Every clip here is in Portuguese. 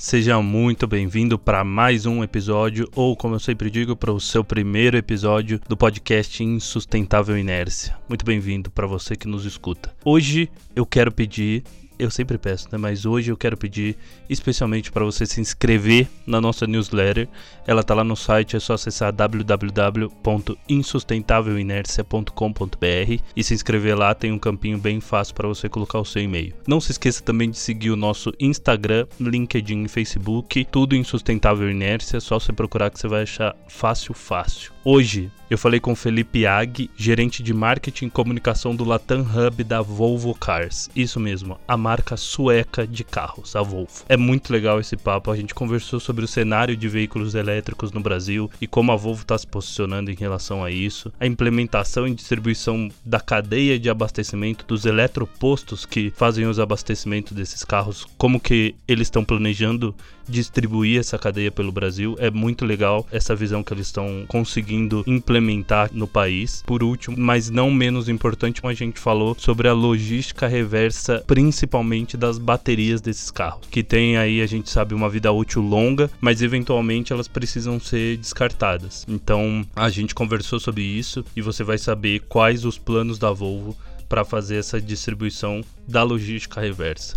seja muito bem-vindo para mais um episódio, ou como eu sempre digo, para o seu primeiro episódio do podcast Insustentável Inércia. Muito bem-vindo para você que nos escuta. Hoje eu quero pedir eu sempre peço, né? Mas hoje eu quero pedir especialmente para você se inscrever na nossa newsletter. Ela tá lá no site, é só acessar www.insustentavelinércia.com.br e se inscrever lá. Tem um campinho bem fácil para você colocar o seu e-mail. Não se esqueça também de seguir o nosso Instagram, LinkedIn e Facebook, tudo Insustentável Inércia. É só você procurar que você vai achar fácil, fácil. Hoje eu falei com Felipe Ag, gerente de marketing e comunicação do Latam Hub da Volvo Cars. Isso mesmo, a marca sueca de carros, a Volvo. É muito legal esse papo. A gente conversou sobre o cenário de veículos elétricos no Brasil e como a Volvo está se posicionando em relação a isso, a implementação e distribuição da cadeia de abastecimento dos eletropostos que fazem os abastecimentos desses carros, como que eles estão planejando distribuir essa cadeia pelo Brasil. É muito legal essa visão que eles estão conseguindo implementar no país. Por último, mas não menos importante, a gente falou sobre a logística reversa, principalmente das baterias desses carros, que tem aí, a gente sabe, uma vida útil longa, mas eventualmente elas precisam ser descartadas. Então, a gente conversou sobre isso e você vai saber quais os planos da Volvo para fazer essa distribuição da logística reversa.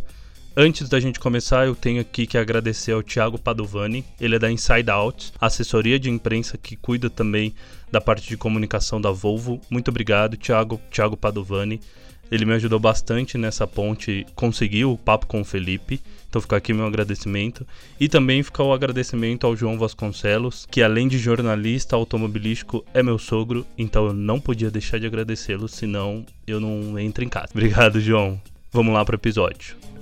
Antes da gente começar, eu tenho aqui que agradecer ao Thiago Padovani, ele é da Inside Out, assessoria de imprensa que cuida também da parte de comunicação da Volvo. Muito obrigado, Thiago, Thiago Padovani. Ele me ajudou bastante nessa ponte, conseguiu o papo com o Felipe. Então fica aqui meu agradecimento. E também fica o agradecimento ao João Vasconcelos, que além de jornalista automobilístico, é meu sogro. Então eu não podia deixar de agradecê-lo, senão eu não entro em casa. Obrigado, João. Vamos lá para o episódio.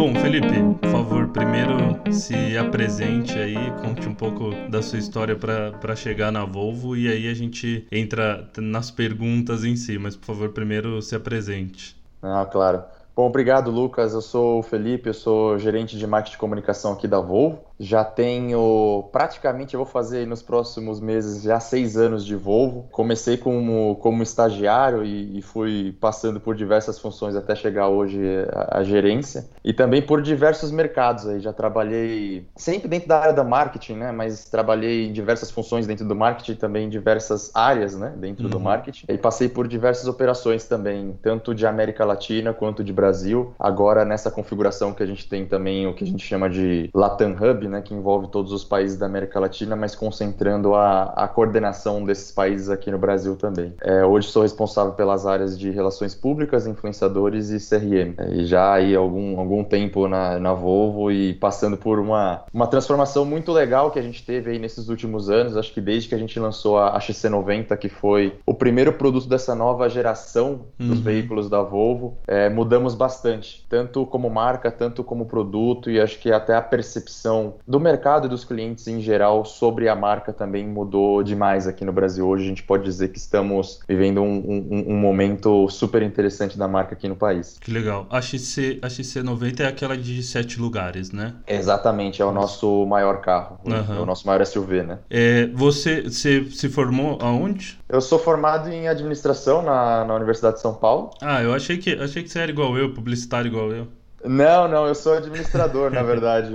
Bom, Felipe, por favor, primeiro se apresente aí, conte um pouco da sua história para chegar na Volvo e aí a gente entra nas perguntas em si, mas por favor, primeiro se apresente. Ah, claro. Bom, obrigado, Lucas. Eu sou o Felipe, eu sou gerente de marketing de comunicação aqui da Volvo. Já tenho praticamente, eu vou fazer nos próximos meses já seis anos de Volvo. Comecei como, como estagiário e, e fui passando por diversas funções até chegar hoje à, gerência. E também por diversos mercados. Aí. Já trabalhei sempre dentro da área da marketing, né? mas trabalhei em diversas funções dentro do marketing também em diversas áreas né? dentro uhum. do marketing. E passei por diversas operações também, tanto de América Latina quanto de Brasil. Agora nessa configuração que a gente tem também o que a gente chama de Latam Hub, né, que envolve todos os países da América Latina, mas concentrando a, a coordenação desses países aqui no Brasil também. É, hoje sou responsável pelas áreas de relações públicas, influenciadores e CRM. É, e já aí algum, algum tempo na, na Volvo e passando por uma, uma transformação muito legal que a gente teve aí nesses últimos anos, acho que desde que a gente lançou a, a XC90, que foi o primeiro produto dessa nova geração dos uhum. veículos da Volvo, é, mudamos bastante, tanto como marca, tanto como produto e acho que até a percepção do mercado e dos clientes em geral sobre a marca também mudou demais aqui no Brasil. Hoje a gente pode dizer que estamos vivendo um, um, um momento super interessante da marca aqui no país. Que legal. A, XC, a XC90 é aquela de sete lugares, né? Exatamente, é o nosso maior carro, uhum. é o nosso maior SUV, né? É, você, você se formou aonde? Eu sou formado em administração na, na Universidade de São Paulo. Ah, eu achei que, achei que você era igual eu, publicitário igual eu. Não, não, eu sou administrador, na verdade.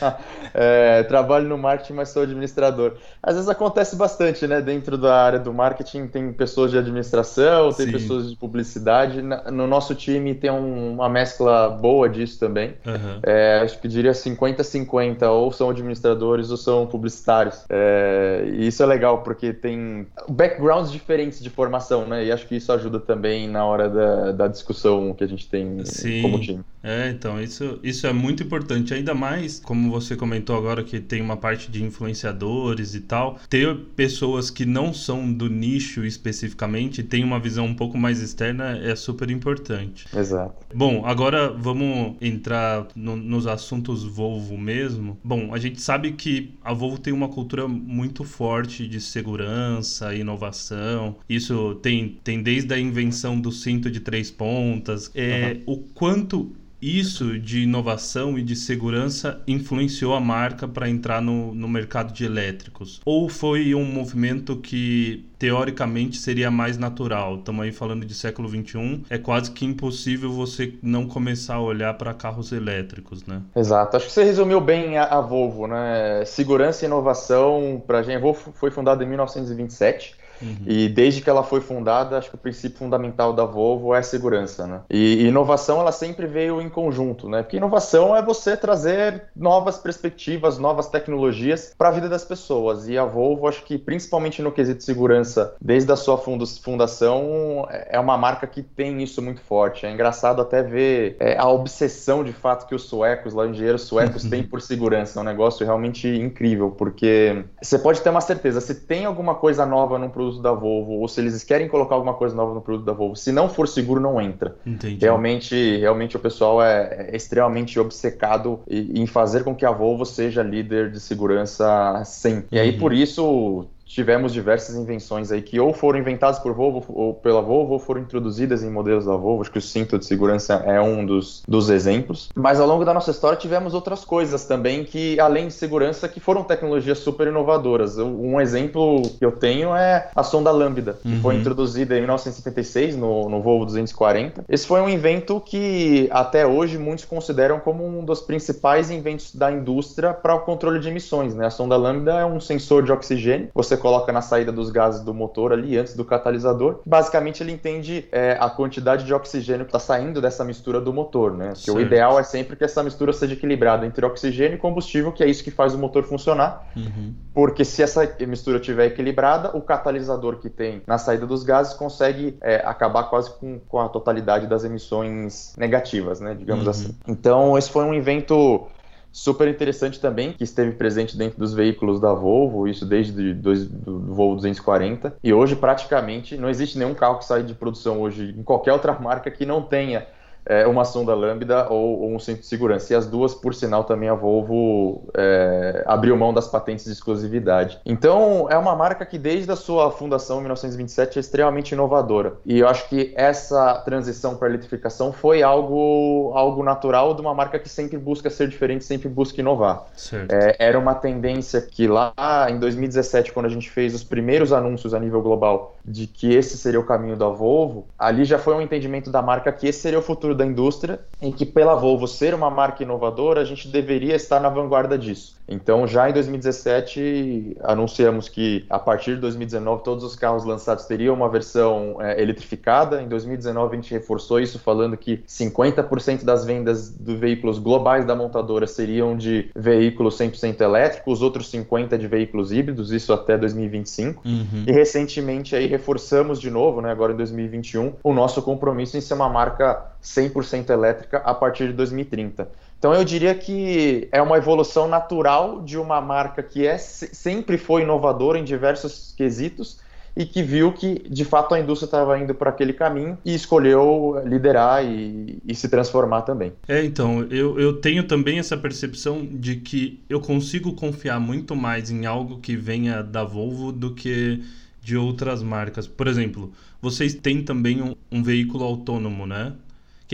é, trabalho no marketing, mas sou administrador. Às vezes acontece bastante, né? Dentro da área do marketing tem pessoas de administração, tem Sim. pessoas de publicidade. No nosso time tem um, uma mescla boa disso também. Uhum. É, acho que diria 50-50, ou são administradores ou são publicitários. É, e isso é legal, porque tem backgrounds diferentes de formação, né? E acho que isso ajuda também na hora da, da discussão que a gente tem Sim. como time. É, então, isso, isso é muito importante. Ainda mais, como você comentou agora, que tem uma parte de influenciadores e tal, ter pessoas que não são do nicho especificamente, tem uma visão um pouco mais externa, é super importante. Exato. Bom, agora vamos entrar no, nos assuntos Volvo mesmo. Bom, a gente sabe que a Volvo tem uma cultura muito forte de segurança, inovação. Isso tem, tem desde a invenção do cinto de três pontas. É, uhum. O quanto isso de inovação e de segurança influenciou a marca para entrar no, no mercado de elétricos? Ou foi um movimento que teoricamente seria mais natural? Estamos aí falando de século 21, é quase que impossível você não começar a olhar para carros elétricos, né? Exato, acho que você resumiu bem a, a Volvo, né? Segurança e inovação, para a gente, a Volvo foi fundada em 1927 Uhum. E desde que ela foi fundada, acho que o princípio fundamental da Volvo é segurança, né? E, inovação ela sempre veio em conjunto, né? Porque inovação é você trazer novas perspectivas, novas tecnologias para a vida das pessoas. E a Volvo, acho que principalmente no quesito de segurança, desde a sua fundação, é uma marca que tem isso muito forte. É engraçado até ver é, a obsessão de fato que os suecos, lá engenheiros suecos, têm por segurança. É um negócio realmente incrível, porque você pode ter uma certeza, se tem alguma coisa nova num produto produto da Volvo, ou se eles querem colocar alguma coisa nova no produto da Volvo, se não for seguro, não entra. Entendi. Realmente, realmente o pessoal é, é extremamente obcecado em fazer com que a Volvo seja líder de segurança sempre. E aí, uhum. por isso, tivemos diversas invenções aí que ou foram inventadas por Volvo ou pela Volvo ou foram introduzidas em modelos da Volvo. Acho que o cinto de segurança é um dos, dos exemplos. Mas ao longo da nossa história tivemos outras coisas também que, além de segurança, que foram tecnologias super inovadoras. Um exemplo que eu tenho é a sonda Lambda, que uhum. foi introduzida em 1976 no, no Volvo 240. Esse foi um invento que até hoje muitos consideram como um dos principais inventos da indústria para o controle de emissões. Né? A sonda Lambda é um sensor de oxigênio. Você você coloca na saída dos gases do motor ali, antes do catalisador. Basicamente, ele entende é, a quantidade de oxigênio que está saindo dessa mistura do motor, né? Que o ideal é sempre que essa mistura seja equilibrada entre oxigênio e combustível, que é isso que faz o motor funcionar. Uhum. Porque se essa mistura estiver equilibrada, o catalisador que tem na saída dos gases consegue é, acabar quase com, com a totalidade das emissões negativas, né? Digamos uhum. assim. Então, esse foi um invento Super interessante também, que esteve presente dentro dos veículos da Volvo, isso desde dois, do, do Volvo 240. E hoje, praticamente, não existe nenhum carro que sai de produção hoje em qualquer outra marca que não tenha é, uma sonda lambda ou, ou, um centro de segurança. E as duas, por sinal, também a Volvo é, abriu mão das patentes de exclusividade. Então, é uma marca que desde a sua fundação em 1927 é extremamente inovadora. E eu acho que essa transição para a eletrificação foi algo, algo natural de uma marca que sempre busca ser diferente, sempre busca inovar. É, era uma tendência que lá em 2017, quando a gente fez os primeiros anúncios a nível global de que esse seria o caminho da Volvo, ali já foi um entendimento da marca que esse seria o futuro da indústria, em que pela Volvo ser uma marca inovadora, a gente deveria estar na vanguarda disso. Então, já em 2017, anunciamos que a partir de 2019 todos os carros lançados teriam uma versão é, eletrificada. Em 2019 a gente reforçou isso falando que 50% das vendas de veículos globais da montadora seriam de veículos 100% elétricos, os outros 50 de veículos híbridos, isso até 2025. Uhum. E recentemente aí reforçamos de novo, né, agora em 2021, o nosso compromisso em ser uma marca 100% elétrica a partir de 2030. Então eu diria que é uma evolução natural de uma marca que é, sempre foi inovadora em diversos quesitos e que viu que de fato a indústria estava indo para aquele caminho e escolheu liderar e, e, se transformar também. É, então, eu, eu tenho também essa percepção de que eu consigo confiar muito mais em algo que venha da Volvo do que de outras marcas. Por exemplo, vocês têm também um, um veículo autônomo, né?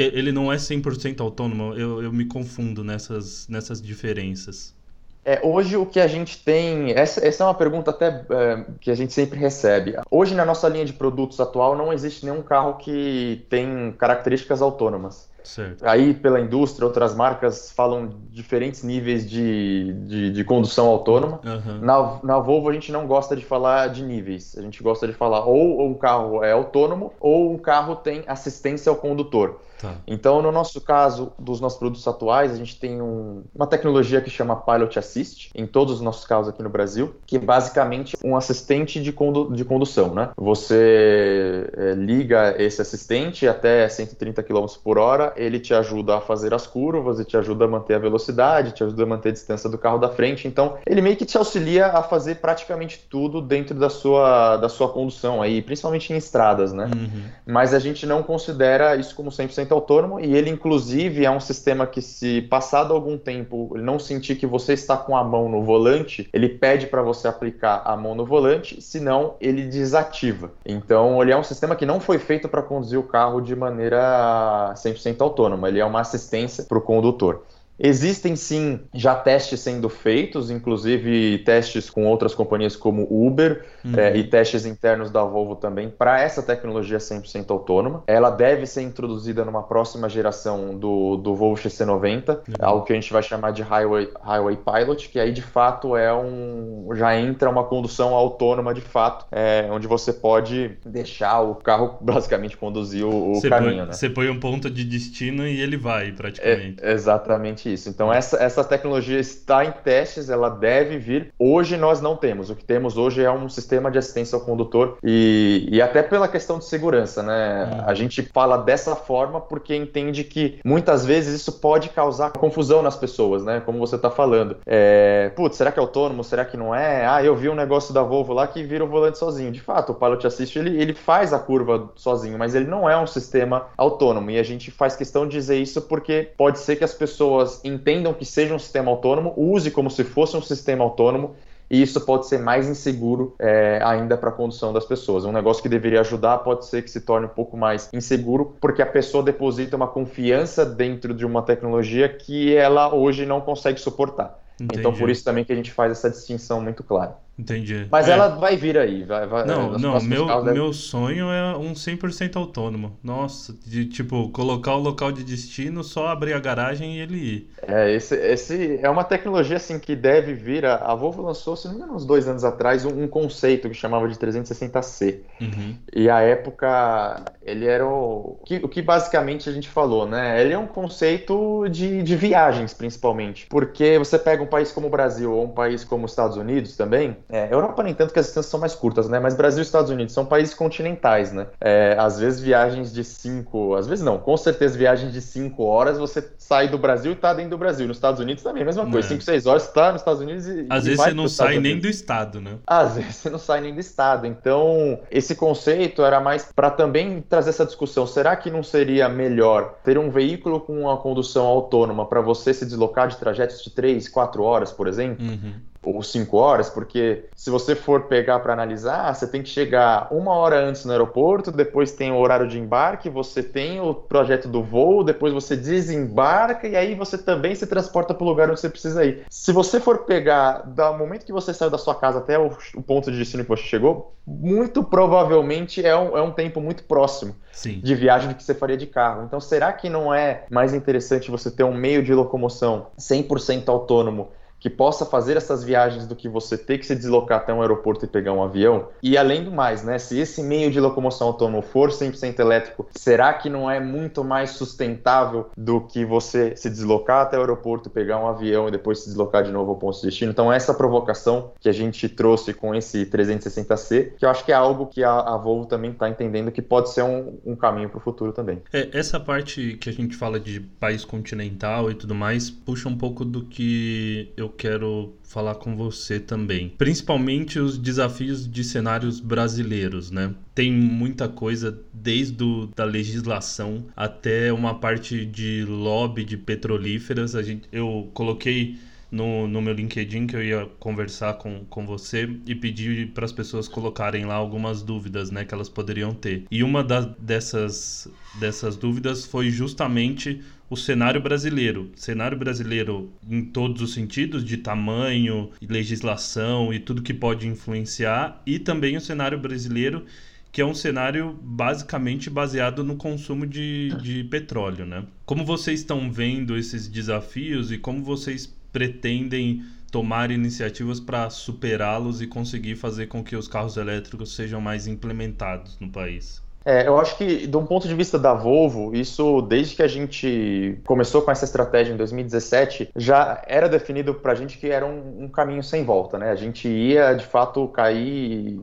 Que ele não é 100% autônomo, eu, eu me confundo nessas, nessas diferenças. É, hoje o que a gente tem, essa, essa é uma pergunta até é, que a gente sempre recebe. Hoje na nossa linha de produtos atual não existe nenhum carro que tem características autônomas. Certo. Aí, pela indústria, outras marcas falam diferentes níveis de, de, de condução autônoma. Uhum. Na, na Volvo, a gente não gosta de falar de níveis. A gente gosta de falar ou um carro é autônomo ou um carro tem assistência ao condutor. Tá. Então, no nosso caso, dos nossos produtos atuais, a gente tem um, uma tecnologia que chama Pilot Assist, em todos os nossos carros aqui no Brasil, que é basicamente um assistente de, condu de condução, né? Você é, liga esse assistente até 130 km por hora, ele te ajuda a fazer as curvas, ele te ajuda a manter a velocidade, te ajuda a manter a distância do carro da frente. Então, ele meio que te auxilia a fazer praticamente tudo dentro da sua, da sua condução aí, principalmente em estradas, né? Uhum. Mas a gente não considera isso como 100% 100% autônomo e ele, inclusive, é um sistema que, se passado algum tempo ele não sentir que você está com a mão no volante, ele pede para você aplicar a mão no volante, senão ele desativa. Então, ele é um sistema que não foi feito para conduzir o carro de maneira 100% 100% autônomo, ele é uma assistência para o condutor. Existem sim já testes sendo feitos, inclusive testes com outras companhias como Uber uhum. é, e testes internos da Volvo também para essa tecnologia 100% autônoma. Ela deve ser introduzida numa próxima geração do, do Volvo XC90, uhum. algo que a gente vai chamar de Highway, Highway Pilot, que aí de fato é um já entra uma condução autônoma de fato, é, onde você pode deixar o carro basicamente conduzir o, o caminho. Põe, né? Você põe um ponto de destino e ele vai praticamente. É, exatamente isso. Então essa, essa tecnologia está em testes, ela deve vir. Hoje nós não temos. O que temos hoje é um sistema de assistência ao condutor e, e até pela questão de segurança, né? Uhum. A gente fala dessa forma porque entende que muitas vezes isso pode causar confusão nas pessoas, né? Como você está falando. É, putz, será que é autônomo? Será que não é? Ah, eu vi um negócio da Volvo lá que vira o volante sozinho. De fato, o Pilot Assist ele, ele faz a curva sozinho, mas ele não é um sistema autônomo. E a gente faz questão de dizer isso porque pode ser que as pessoas entendam que seja um sistema autônomo, use como se fosse um sistema autônomo e isso pode ser mais inseguro é, ainda para a condução das pessoas. Um negócio que deveria ajudar pode ser que se torne um pouco mais inseguro, porque a pessoa deposita uma confiança dentro de uma tecnologia que ela hoje não consegue suportar. Entendi. Então, por isso também que a gente faz essa distinção muito clara. Entendi. Mas é. ela vai vir aí. Vai, vai, não, não meu, meu sonho é um 100% autônomo. Nossa, de tipo, colocar o local de destino, só abrir a garagem e ele ir. É, esse, esse é uma tecnologia assim que deve vir. A, a Volvo lançou, se não me engano, uns dois anos atrás, um, um conceito que chamava de 360C. Uhum. E a época, ele era o que, o que basicamente a gente falou, né? Ele é um conceito de, de viagens, principalmente. Porque você pega um país como o Brasil ou um país como os Estados Unidos também, é, Europa nem tanto que as distâncias são mais curtas, né? Mas Brasil e Estados Unidos são países continentais, né? É, às vezes viagens de cinco, às vezes não, com certeza viagens de cinco horas você sai do Brasil e tá dentro do Brasil. Nos Estados Unidos também, a mesma coisa. É. Cinco, seis horas você tá nos Estados Unidos e. Às e vezes você não sai nem do estado, né? Às vezes você não sai nem do estado. Então, esse conceito era mais para também trazer essa discussão. Será que não seria melhor ter um veículo com uma condução autônoma para você se deslocar de trajetos de três, quatro horas, por exemplo? Uhum ou cinco horas, porque se você for pegar para analisar, você tem que chegar uma hora antes no aeroporto, depois tem o horário de embarque, você tem o projeto do voo, depois você desembarca e aí você também se transporta para o lugar onde você precisa ir. Se você for pegar do momento que você saiu da sua casa até o, o ponto de destino que você chegou, muito provavelmente é um, é um tempo muito próximo Sim. de viagem do que você faria de carro. Então, será que não é mais interessante você ter um meio de locomoção 100% autônomo que possa fazer essas viagens do que você ter que se deslocar até um aeroporto e pegar um avião. E além do mais, né, se esse meio de locomoção autônomo for 100% elétrico, será que não é muito mais sustentável do que você se deslocar até o aeroporto, pegar um avião e depois se deslocar de novo ao ponto de destino? Então essa provocação que a gente trouxe com esse 360C, que eu acho que é algo que a, a Volvo também está entendendo que pode ser um, um caminho para o futuro também. É, essa parte que a gente fala de país continental e tudo mais, puxa um pouco do que eu quero falar com você também. Principalmente os desafios de cenários brasileiros, né? Tem muita coisa desde o, da legislação até uma parte de lobby de petrolíferas. A gente, eu coloquei no, no meu LinkedIn que eu ia conversar com, com você e pedir para as pessoas colocarem lá algumas dúvidas né, que elas poderiam ter. E uma da, dessas, dessas dúvidas foi justamente o cenário brasileiro. Cenário brasileiro em todos os sentidos, de tamanho, legislação e tudo que pode influenciar, e também o cenário brasileiro que é um cenário basicamente baseado no consumo de, de petróleo, né? Como vocês estão vendo esses desafios e como vocês pretendem tomar iniciativas para superá-los e conseguir fazer com que os carros elétricos sejam mais implementados no país? É, eu acho que, de um ponto de vista da Volvo, isso, desde que a gente começou com essa estratégia em 2017, já era definido para a gente que era um, um, caminho sem volta, né? A gente ia, de fato, cair,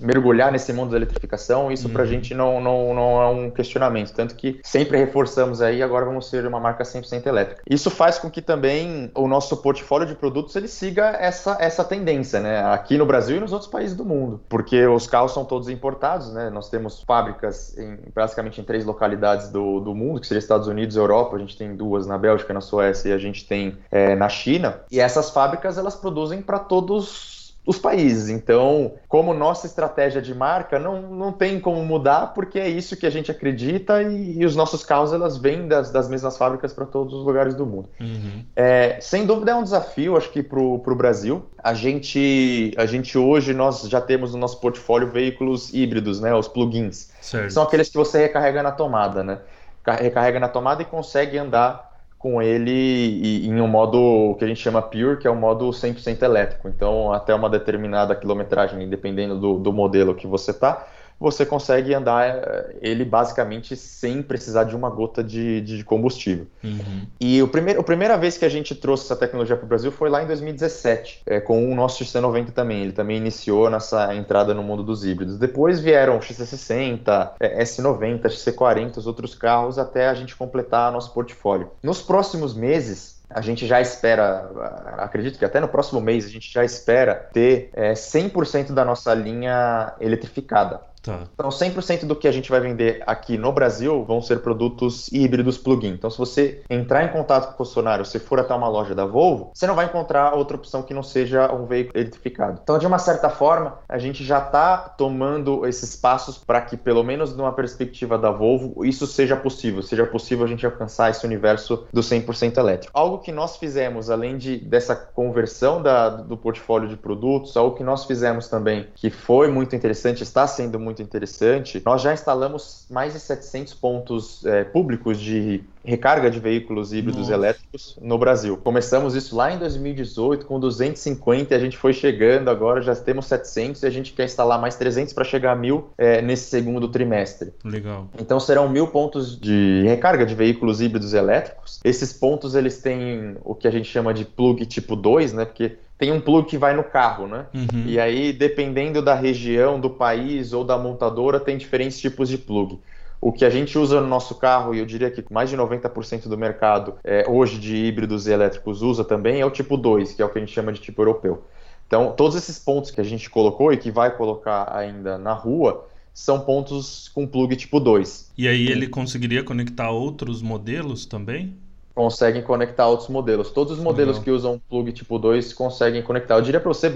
mergulhar nesse mundo da eletrificação, isso uhum. para a gente não, não, não é um questionamento, tanto que sempre reforçamos aí, agora vamos ser uma marca 100% elétrica. Isso faz com que também o nosso portfólio de produtos, ele siga essa, essa tendência, né? Aqui no Brasil e nos outros países do mundo, porque os carros são todos importados, né? Nós temos fábricas fábricas em, praticamente em três localidades do, do mundo, que seria Estados Unidos Europa. A gente tem duas na Bélgica, na Suécia e a gente tem é, na China. E essas fábricas elas produzem para todos os países. Então, como nossa estratégia de marca não, não tem como mudar, porque é isso que a gente acredita e, e os nossos carros elas vêm das, das mesmas fábricas para todos os lugares do mundo. Uhum. É, sem dúvida é um desafio, acho que para o Brasil. A gente, a gente hoje nós já temos no nosso portfólio veículos híbridos, né, os plugins. Certo. São aqueles que você recarrega na tomada, né? Recarrega na tomada e consegue andar com ele em um modo que a gente chama Pure, que é um modo 100% elétrico. Então, até uma determinada quilometragem, dependendo do, do modelo que você está, você consegue andar eh, ele basicamente sem precisar de uma gota de, de combustível. Uhum. E o primeiro, a primeira vez que a gente trouxe essa tecnologia para o Brasil foi lá em 2017, é, com o nosso XC90 também. Ele também iniciou nessa entrada no mundo dos híbridos. Depois vieram o XC60, é, S90, XC40, os outros carros, até a gente completar nosso portfólio. Nos próximos meses, a gente já espera, acredito que até no próximo mês, a gente já espera ter é, 100% da nossa linha eletrificada. Tá. Então, 100% do que a gente vai vender aqui no Brasil vão ser produtos híbridos plug-in. Então, se você entrar em contato com o concessionário, se for até uma loja da Volvo, você não vai encontrar outra opção que não seja um veículo eletrificado. Então, de uma certa forma, a gente já está tomando esses passos para que, pelo menos numa perspectiva da Volvo, isso seja possível. Seja possível a gente alcançar esse universo do 100% elétrico. Algo que nós fizemos, além de, dessa conversão da, do portfólio de produtos, algo que nós fizemos também, que foi muito interessante, está sendo muito muito interessante. Nós já instalamos mais de 700 pontos é, públicos de recarga de veículos híbridos Nossa. elétricos no Brasil. Começamos isso lá em 2018 com 250 e a gente foi chegando, agora já temos 700 e a gente quer instalar mais 300 para chegar a mil é, nesse segundo trimestre. Legal. Então serão mil pontos de recarga de veículos híbridos elétricos. Esses pontos eles têm o que a gente chama de plug tipo 2, né? Porque tem um plug que vai no carro, né? Uhum. E aí, dependendo da região, do país ou da montadora, tem diferentes tipos de plug. O que a gente usa no nosso carro, e eu diria que mais de 90% do mercado é, hoje de híbridos e elétricos usa também, é o tipo 2, que é o que a gente chama de tipo europeu. Então, todos esses pontos que a gente colocou e que vai colocar ainda na rua são pontos com plug tipo 2. E aí ele conseguiria conectar outros modelos também? Conseguem conectar outros modelos. Todos os modelos Legal. que usam plug tipo 2 conseguem conectar. Eu diria para você,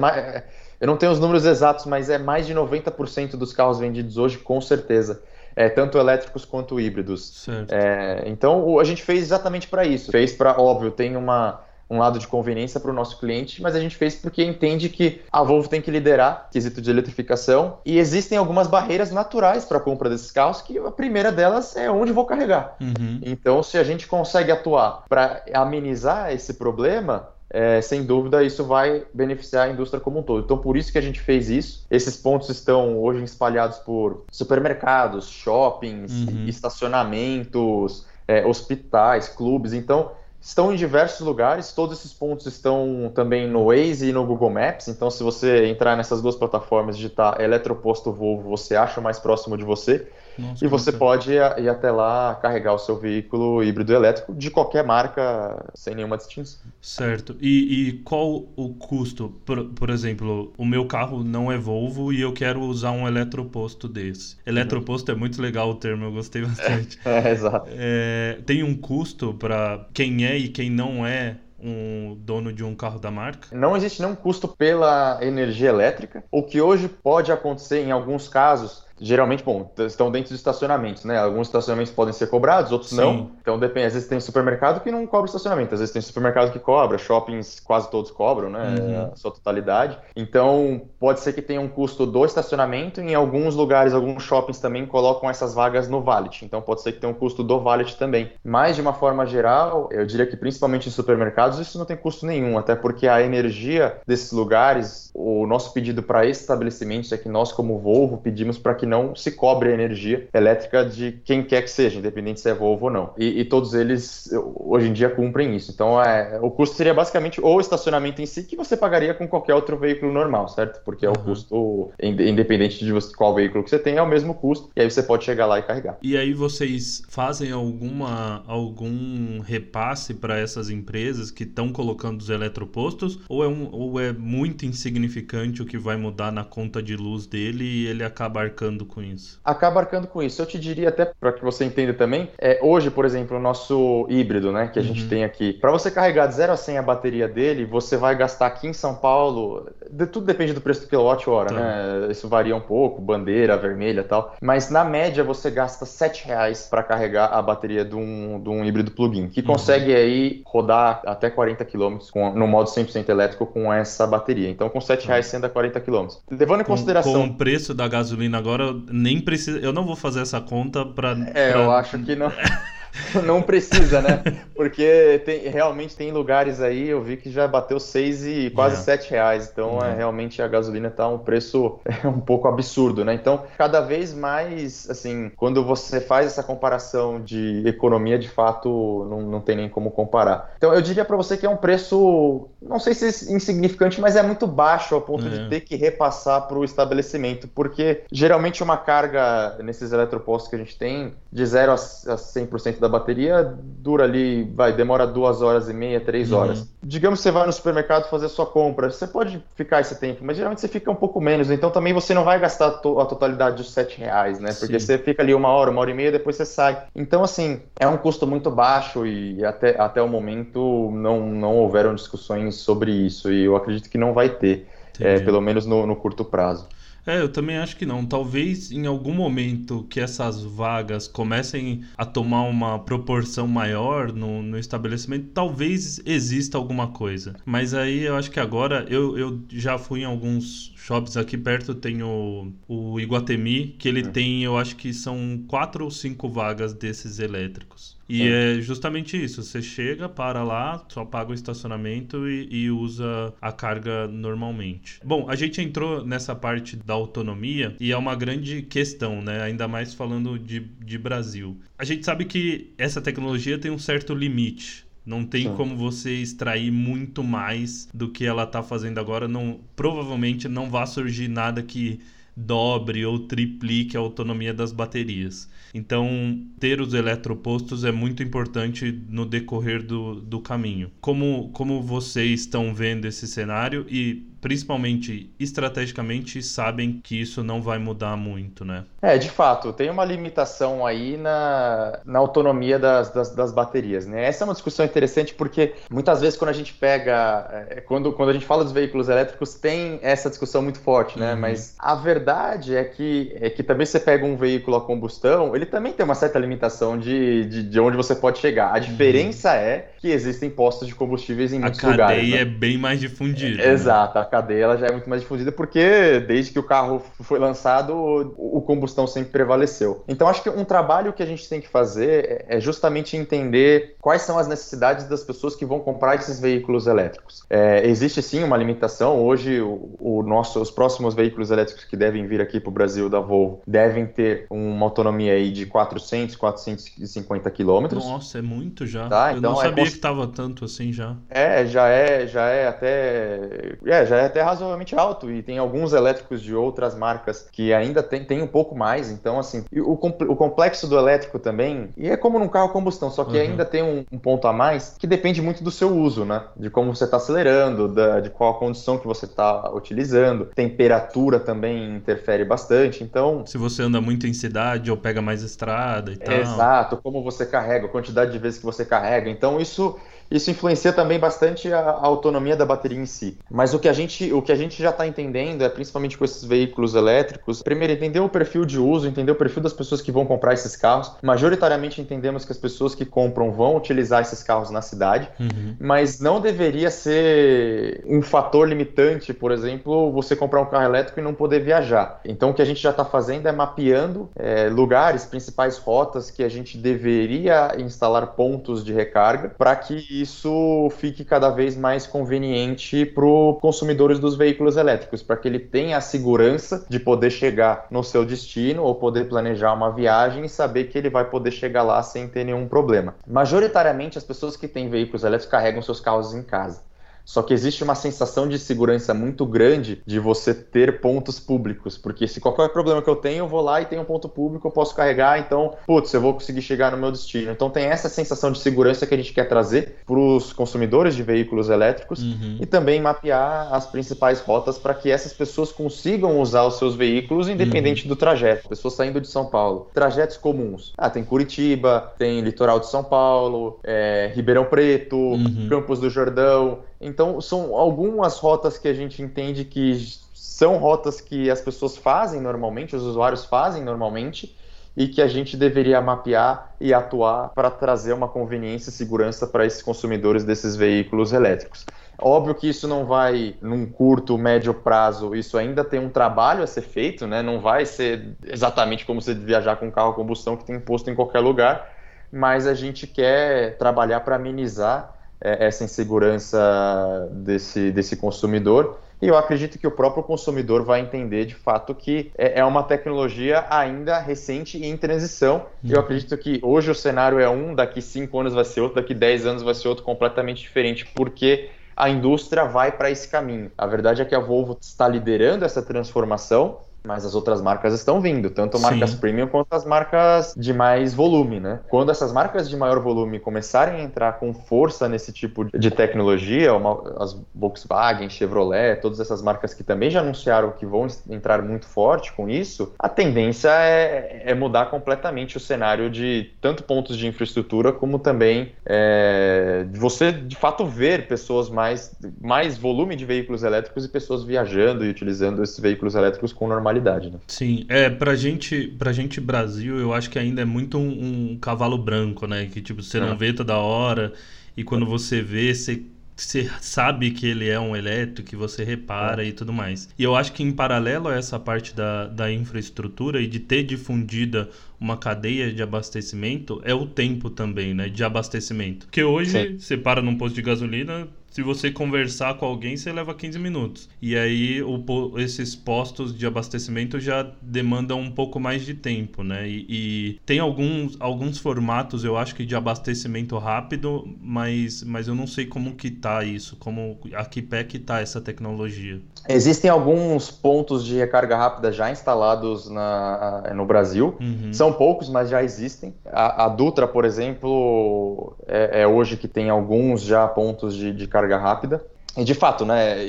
eu não tenho os números exatos, mas é mais de 90% dos carros vendidos hoje, com certeza. É, tanto elétricos quanto híbridos. É, então, a gente fez exatamente para isso. Fez para, óbvio, tem uma um lado de conveniência para o nosso cliente, mas a gente fez porque entende que a Volvo tem que liderar quesito de eletrificação e existem algumas barreiras naturais para a compra desses carros, que a primeira delas é onde vou carregar. Uhum. Então, se a gente consegue atuar para amenizar esse problema, é, sem dúvida isso vai beneficiar a indústria como um todo. Então, por isso que a gente fez isso. Esses pontos estão hoje espalhados por supermercados, shoppings, uhum. estacionamentos, é, hospitais, clubes. Então, estão em diversos lugares. Todos esses pontos estão também no Waze e no Google Maps. Então, se você entrar nessas duas plataformas, digitar Eletroposto Volvo, você acha o mais próximo de você. Nossa, e você pode ir, ir, até lá carregar o seu veículo híbrido elétrico de qualquer marca, sem nenhuma distinção. Certo. E, e qual o custo? Por, por, exemplo, o meu carro não é Volvo e eu quero usar um eletroposto desse. Eletroposto é muito legal o termo, eu gostei bastante. É, é exato. É, tem um custo para quem é e quem não é um dono de um carro da marca? Não existe nenhum custo pela energia elétrica. O que hoje pode acontecer em alguns casos geralmente, bom, estão dentro de estacionamentos, né? Alguns estacionamentos podem ser cobrados, outros Sim. não. Então depende. Às vezes tem supermercado que não cobra estacionamento, às vezes tem supermercado que cobra, shoppings quase todos cobram, né? Uhum. A sua totalidade. Então pode ser que tenha um custo do estacionamento. Em alguns lugares, alguns shoppings também colocam essas vagas no valet. Então pode ser que tenha um custo do valet também. Mas de uma forma geral, eu diria que principalmente em supermercados isso não tem custo nenhum, até porque a energia desses lugares, o nosso pedido para estabelecimentos é que nós como Volvo pedimos para que que não se cobre a energia elétrica de quem quer que seja, independente se é Volvo ou não. E, e todos eles, hoje em dia, cumprem isso. Então, é, o custo seria basicamente o estacionamento em si, que você pagaria com qualquer outro veículo normal, certo? Porque é o custo, independente de qual veículo que você tem, é o mesmo custo, e aí você pode chegar lá e carregar. E aí vocês fazem alguma, algum repasse para essas empresas que estão colocando os eletropostos, ou é, um, ou é muito insignificante o que vai mudar na conta de luz dele e ele acaba arcando arcando com isso? Acaba arcando com isso. Eu te diria até para que você entenda também, é, hoje, por exemplo, o nosso híbrido, né, que a uhum. gente tem aqui, para você carregar de 0 a 100 a bateria dele, você vai gastar aqui em São Paulo, de, tudo depende do preço do quilowatt-hora, tá. né? Isso varia um pouco, bandeira, vermelha e tal, mas na média você gasta 7 reais para carregar a bateria de um, de um híbrido plug-in, que uhum. consegue aí rodar até 40 km no modo 100% elétrico com essa bateria. Então, com 7 tá. reais você anda 40 km. Levando em consideração... Com o preço da gasolina agora, nem precisa... Eu não vou fazer essa conta para... É, pra... eu acho que não... não precisa, né? Porque tem, realmente tem lugares aí, eu vi que já bateu 6 e quase é. 7 reais. Então, é. é. realmente a gasolina está um preço é um pouco absurdo, né? Então, cada vez mais, assim, quando você faz essa comparação de economia, de fato, não, não tem nem como comparar. Então, eu diria para você que é um preço, não sei se é insignificante, mas é muito baixo ao ponto é. de ter que repassar para o estabelecimento, porque geralmente uma carga nesses eletropostos que a gente tem, de 0 a 100% da bateria dura ali, vai, demora duas horas e meia, três uhum. horas. Digamos que você vai no supermercado fazer sua compra, você pode ficar esse tempo, mas geralmente você fica um pouco menos, então também você não vai gastar a, totalidade dos sete reais, né? Porque Sim. você fica ali uma hora, uma hora e meia, depois você sai. Então, assim, é um custo muito baixo e até, até o momento não, não houveram discussões sobre isso e eu acredito que não vai ter, é, pelo menos no, no curto prazo. É, eu também acho que não. Talvez em algum momento que essas vagas comecem a tomar uma proporção maior no, no estabelecimento, talvez exista alguma coisa. Mas aí eu acho que agora eu, eu já fui em alguns shops aqui perto, tem o, o Iguatemi, que ele é. tem, eu acho que são quatro ou cinco vagas desses elétricos. E é. é justamente isso. Você chega, para lá, só paga o estacionamento e, e, usa a carga normalmente. Bom, a gente entrou nessa parte da autonomia e é uma grande questão, né? Ainda mais falando de, de Brasil. A gente sabe que essa tecnologia tem um certo limite. Não tem Sim. como você extrair muito mais do que ela está fazendo agora. Não, provavelmente não vai surgir nada que dobre ou triplique a autonomia das baterias. Então, ter os eletropostos é muito importante no decorrer do, do caminho. Como, como vocês estão vendo esse cenário e principalmente estrategicamente, sabem que isso não vai mudar muito, né? É, de fato, tem uma limitação aí na, na autonomia das, das, das baterias, né? Essa é uma discussão interessante porque muitas vezes quando a gente pega, é, quando, quando a gente fala dos veículos elétricos, tem essa discussão muito forte, né? Uhum. Mas a verdade é que, é que também você pega um veículo a combustão, ele também tem uma certa limitação de, de, de onde você pode chegar. A uhum. diferença uhum. é que existem postos de combustíveis em muitos lugares. A cadeia né? é bem mais difundida. É, né? Exato, a cadeia ela já é muito mais difundida porque desde que o carro foi lançado, o combustão sempre prevaleceu. Então acho que um trabalho que a gente tem que fazer é, justamente entender quais são as necessidades das pessoas que vão comprar esses veículos elétricos. É, existe sim uma limitação. Hoje, o, o nosso, os próximos veículos elétricos que devem vir aqui para o Brasil da Volvo devem ter uma autonomia aí de 400, 450 quilômetros. Nossa, é muito já. Tá, Eu então não é sabia é... que estava tanto assim já. É, já é, já é até, é, já é até razoável razoavelmente alto e tem alguns elétricos de outras marcas que ainda tem, tem um pouco mais. Então, assim, o, o complexo do elétrico também, e é como num carro a combustão, só que uhum. ainda tem um, um, ponto a mais que depende muito do seu uso, né? De como você está acelerando, da, de qual a condição que você está utilizando. Temperatura também interfere bastante. Então. Se você anda muito em cidade ou pega mais estrada e tal. Exato, como você carrega, a quantidade de vezes que você carrega. Então, isso isso influencia também bastante a, a, autonomia da bateria em si. Mas o que a gente, o que a gente já está entendendo é, principalmente com esses veículos elétricos, primeiro entender o perfil de uso, entender o perfil das pessoas que vão comprar esses carros. Majoritariamente entendemos que as pessoas que compram vão utilizar esses carros na cidade, uhum. mas não deveria ser um fator limitante, por exemplo, você comprar um carro elétrico e não poder viajar. Então o que a gente já está fazendo é mapeando é, lugares, principais rotas que a gente deveria instalar pontos de recarga para que isso fique cada vez mais conveniente para os consumidores dos veículos elétricos, para que ele tenha a segurança de poder chegar no seu destino ou poder planejar uma viagem e saber que ele vai poder chegar lá sem ter nenhum problema. Majoritariamente, as pessoas que têm veículos elétricos carregam seus carros em casa. Só que existe uma sensação de segurança muito grande de você ter pontos públicos, porque se qualquer problema que eu tenho, eu vou lá e tenho um ponto público, eu posso carregar, então, putz, eu vou conseguir chegar no meu destino. Então tem essa sensação de segurança que a gente quer trazer para os consumidores de veículos elétricos uhum. e também mapear as principais rotas para que essas pessoas consigam usar os seus veículos independente uhum. do trajeto. Pessoas saindo de São Paulo. Trajetos comuns. Ah, tem Curitiba, tem litoral de São Paulo, é, Ribeirão Preto, uhum. Campos do Jordão. Então, são algumas rotas que a gente entende que são rotas que as pessoas fazem normalmente, os usuários fazem normalmente, e que a gente deveria mapear e atuar para trazer uma conveniência e segurança para esses consumidores desses veículos elétricos. Óbvio que isso não vai, num curto, médio prazo, isso ainda tem um trabalho a ser feito, né? Não vai ser exatamente como você viajar com um carro a combustão que tem imposto em qualquer lugar, mas a gente quer trabalhar para amenizar essa insegurança desse, desse consumidor. E eu acredito que o próprio consumidor vai entender de fato que é, é uma tecnologia ainda recente e em transição. Uhum. Eu acredito que hoje o cenário é um, daqui cinco anos vai ser outro, daqui dez anos vai ser outro completamente diferente, porque a indústria vai para esse caminho. A verdade é que a Volvo está liderando essa transformação mas as outras marcas estão vindo, tanto marcas Sim. premium quanto as marcas de mais volume, né? Quando essas marcas de maior volume começarem a entrar com força nesse tipo de tecnologia, uma, as Volkswagen, Chevrolet, todas essas marcas que também já anunciaram que vão entrar muito forte com isso, a tendência é, é mudar completamente o cenário de tanto pontos de infraestrutura como também é, de você de fato ver pessoas mais mais volume de veículos elétricos e pessoas viajando e utilizando esses veículos elétricos com normalidade qualidade, né? Sim, é, pra gente, pra gente Brasil, eu acho que ainda é muito um, um cavalo branco, né? Que tipo, você é. não vê toda hora e quando você vê, você você sabe que ele é um elétrico, que você repara é. e tudo mais. E eu acho que em paralelo a essa parte da, da infraestrutura e de ter difundida uma cadeia de abastecimento, é o tempo também, né? De abastecimento. Porque hoje Sim. você para num posto de gasolina, se você conversar com alguém, você leva 15 minutos. E aí o, esses postos de abastecimento já demandam um pouco mais de tempo, né? E, e, tem alguns, alguns formatos, eu acho que de abastecimento rápido, mas, mas eu não sei como que tá isso, como a que pé que tá essa tecnologia. Existem alguns pontos de recarga rápida já instalados na, no Brasil. Uhum. São poucos, mas já existem. A, a Dutra, por exemplo, é, é, hoje que tem alguns já pontos de, de carga rápida. E de fato, né,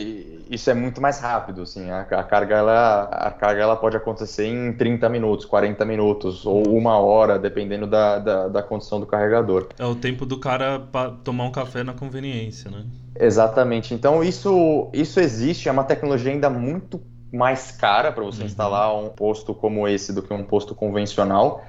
isso é muito mais rápido, assim, a, a, carga, ela, a carga ela pode acontecer em 30 minutos, 40 minutos, ou uma hora, dependendo da, da, da condição do carregador. É o tempo do cara tomar um café na conveniência, né? Exatamente, então isso, isso existe, é uma tecnologia ainda muito mais cara para você uhum. instalar um posto como esse do que um posto convencional,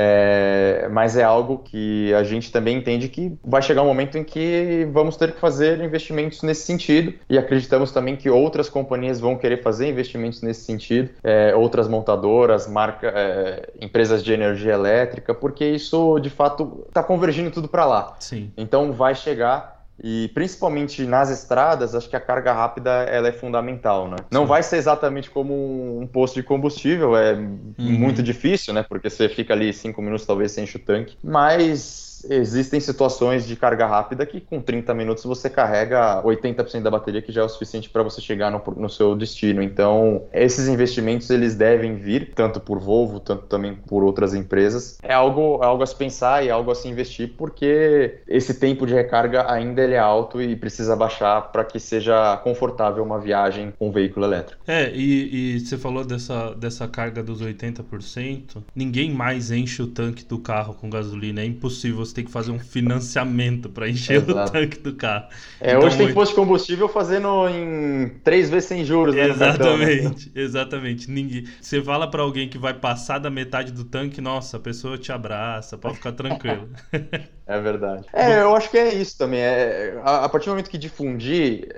é, mas é algo que a gente também entende que vai chegar um momento em que vamos ter que fazer investimentos nesse sentido e acreditamos também que outras companhias vão querer fazer investimentos nesse sentido, é, outras montadoras, marca, é, empresas de energia elétrica, porque isso de fato está convergindo tudo para lá. Sim. Então vai chegar e principalmente nas estradas, acho que a carga rápida ela é fundamental, né? Não vai ser exatamente como um posto de combustível, é uhum. muito difícil, né? Porque você fica ali cinco minutos talvez sem enche o tanque, mas existem situações de carga rápida que com 30 minutos você carrega 80% da bateria, que já é o suficiente para você chegar no, no, seu destino. Então, esses investimentos eles devem vir, tanto por Volvo, tanto também por outras empresas. É algo, é algo a se pensar e é algo a se investir, porque esse tempo de recarga ainda ele é alto e precisa baixar para que seja confortável uma viagem com um veículo elétrico. É, e, e você falou dessa, dessa carga dos 80%. Ninguém mais enche o tanque do carro com gasolina. É impossível você tem que fazer um financiamento para encher Exato. o tanque do carro. É, então, hoje tem posto de combustível fazendo em três vezes sem juros, né? Exatamente, exatamente. Ninguém... Você fala para alguém que vai passar da metade do tanque, nossa, a pessoa te abraça, pode ficar tranquilo. é verdade. É, eu acho que é isso também. É, a, a partir do momento que difundir,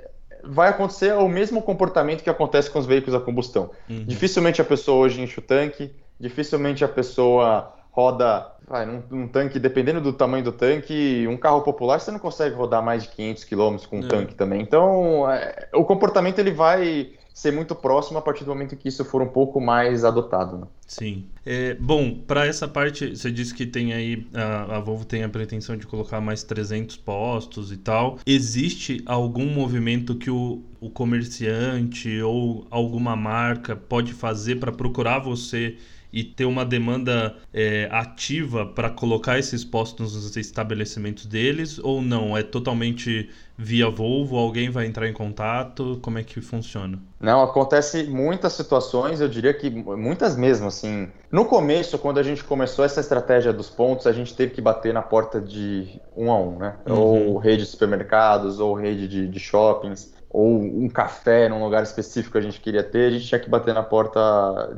vai acontecer o mesmo comportamento que acontece com os veículos a combustão. Uhum. Dificilmente a pessoa hoje enche o tanque, dificilmente a pessoa roda vai, num, num, tanque, dependendo do tamanho do tanque, um carro popular você não consegue rodar mais de 500 km com um é. tanque também. Então, é, o comportamento ele vai ser muito próximo a partir do momento que isso for um pouco mais adotado. Né? Sim. É, bom, para essa parte, você disse que tem aí, a, a, Volvo tem a pretensão de colocar mais 300 postos e tal. Existe algum movimento que o, o comerciante ou alguma marca pode fazer para procurar você e ter uma demanda é, ativa para colocar esses postos nos estabelecimentos deles ou não? É totalmente via Volvo? Alguém vai entrar em contato? Como é que funciona? Não, acontece muitas situações, eu diria que muitas mesmo, assim. No começo, quando a gente começou essa estratégia dos pontos, a gente teve que bater na porta de um a um, né? Uhum. Ou rede de supermercados, ou rede de, de shoppings ou um café num lugar específico que a gente queria ter, a gente tinha que bater na porta